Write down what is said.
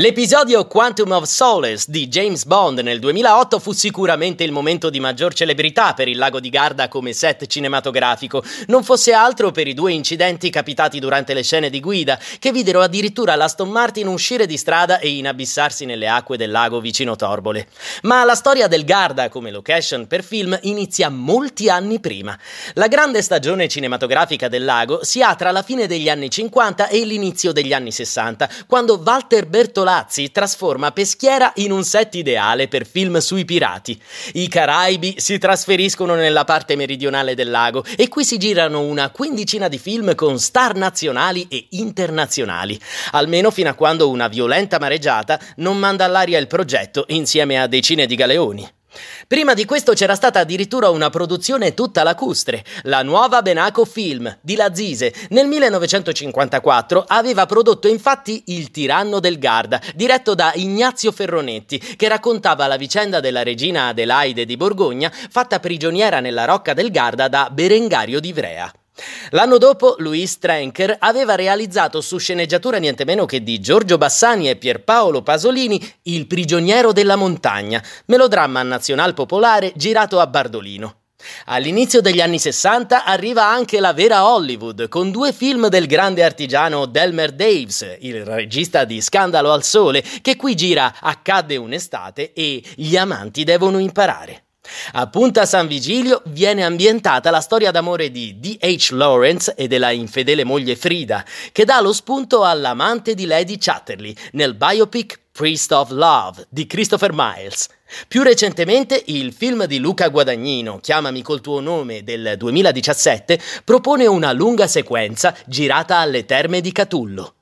L'episodio Quantum of Solace di James Bond nel 2008 fu sicuramente il momento di maggior celebrità per il lago di Garda come set cinematografico, non fosse altro per i due incidenti capitati durante le scene di guida, che videro addirittura l'Aston Martin uscire di strada e inabissarsi nelle acque del lago vicino Torbole. Ma la storia del Garda come location per film inizia molti anni prima. La grande stagione cinematografica del lago si ha tra la fine degli anni 50 e l'inizio degli anni 60, quando Walter Bertolazzi Lazzi trasforma Peschiera in un set ideale per film sui pirati. I Caraibi si trasferiscono nella parte meridionale del lago e qui si girano una quindicina di film con star nazionali e internazionali, almeno fino a quando una violenta mareggiata non manda all'aria il progetto insieme a decine di galeoni. Prima di questo c'era stata addirittura una produzione tutta lacustre, la nuova Benaco Film di Lazise. Nel 1954 aveva prodotto infatti Il tiranno del Garda, diretto da Ignazio Ferronetti, che raccontava la vicenda della regina Adelaide di Borgogna, fatta prigioniera nella rocca del Garda da Berengario di Ivrea. L'anno dopo, Louis Trenker aveva realizzato su sceneggiatura niente meno che di Giorgio Bassani e Pierpaolo Pasolini Il prigioniero della montagna, melodramma nazional popolare girato a Bardolino. All'inizio degli anni 60 arriva anche la vera Hollywood, con due film del grande artigiano Delmer Daves, il regista di Scandalo al Sole, che qui gira Accadde un'estate e Gli amanti devono imparare. A Punta San Vigilio viene ambientata la storia d'amore di D.H. Lawrence e della infedele moglie Frida, che dà lo spunto all'amante di Lady Chatterley nel biopic Priest of Love di Christopher Miles. Più recentemente il film di Luca Guadagnino, Chiamami col tuo nome del 2017, propone una lunga sequenza girata alle terme di Catullo.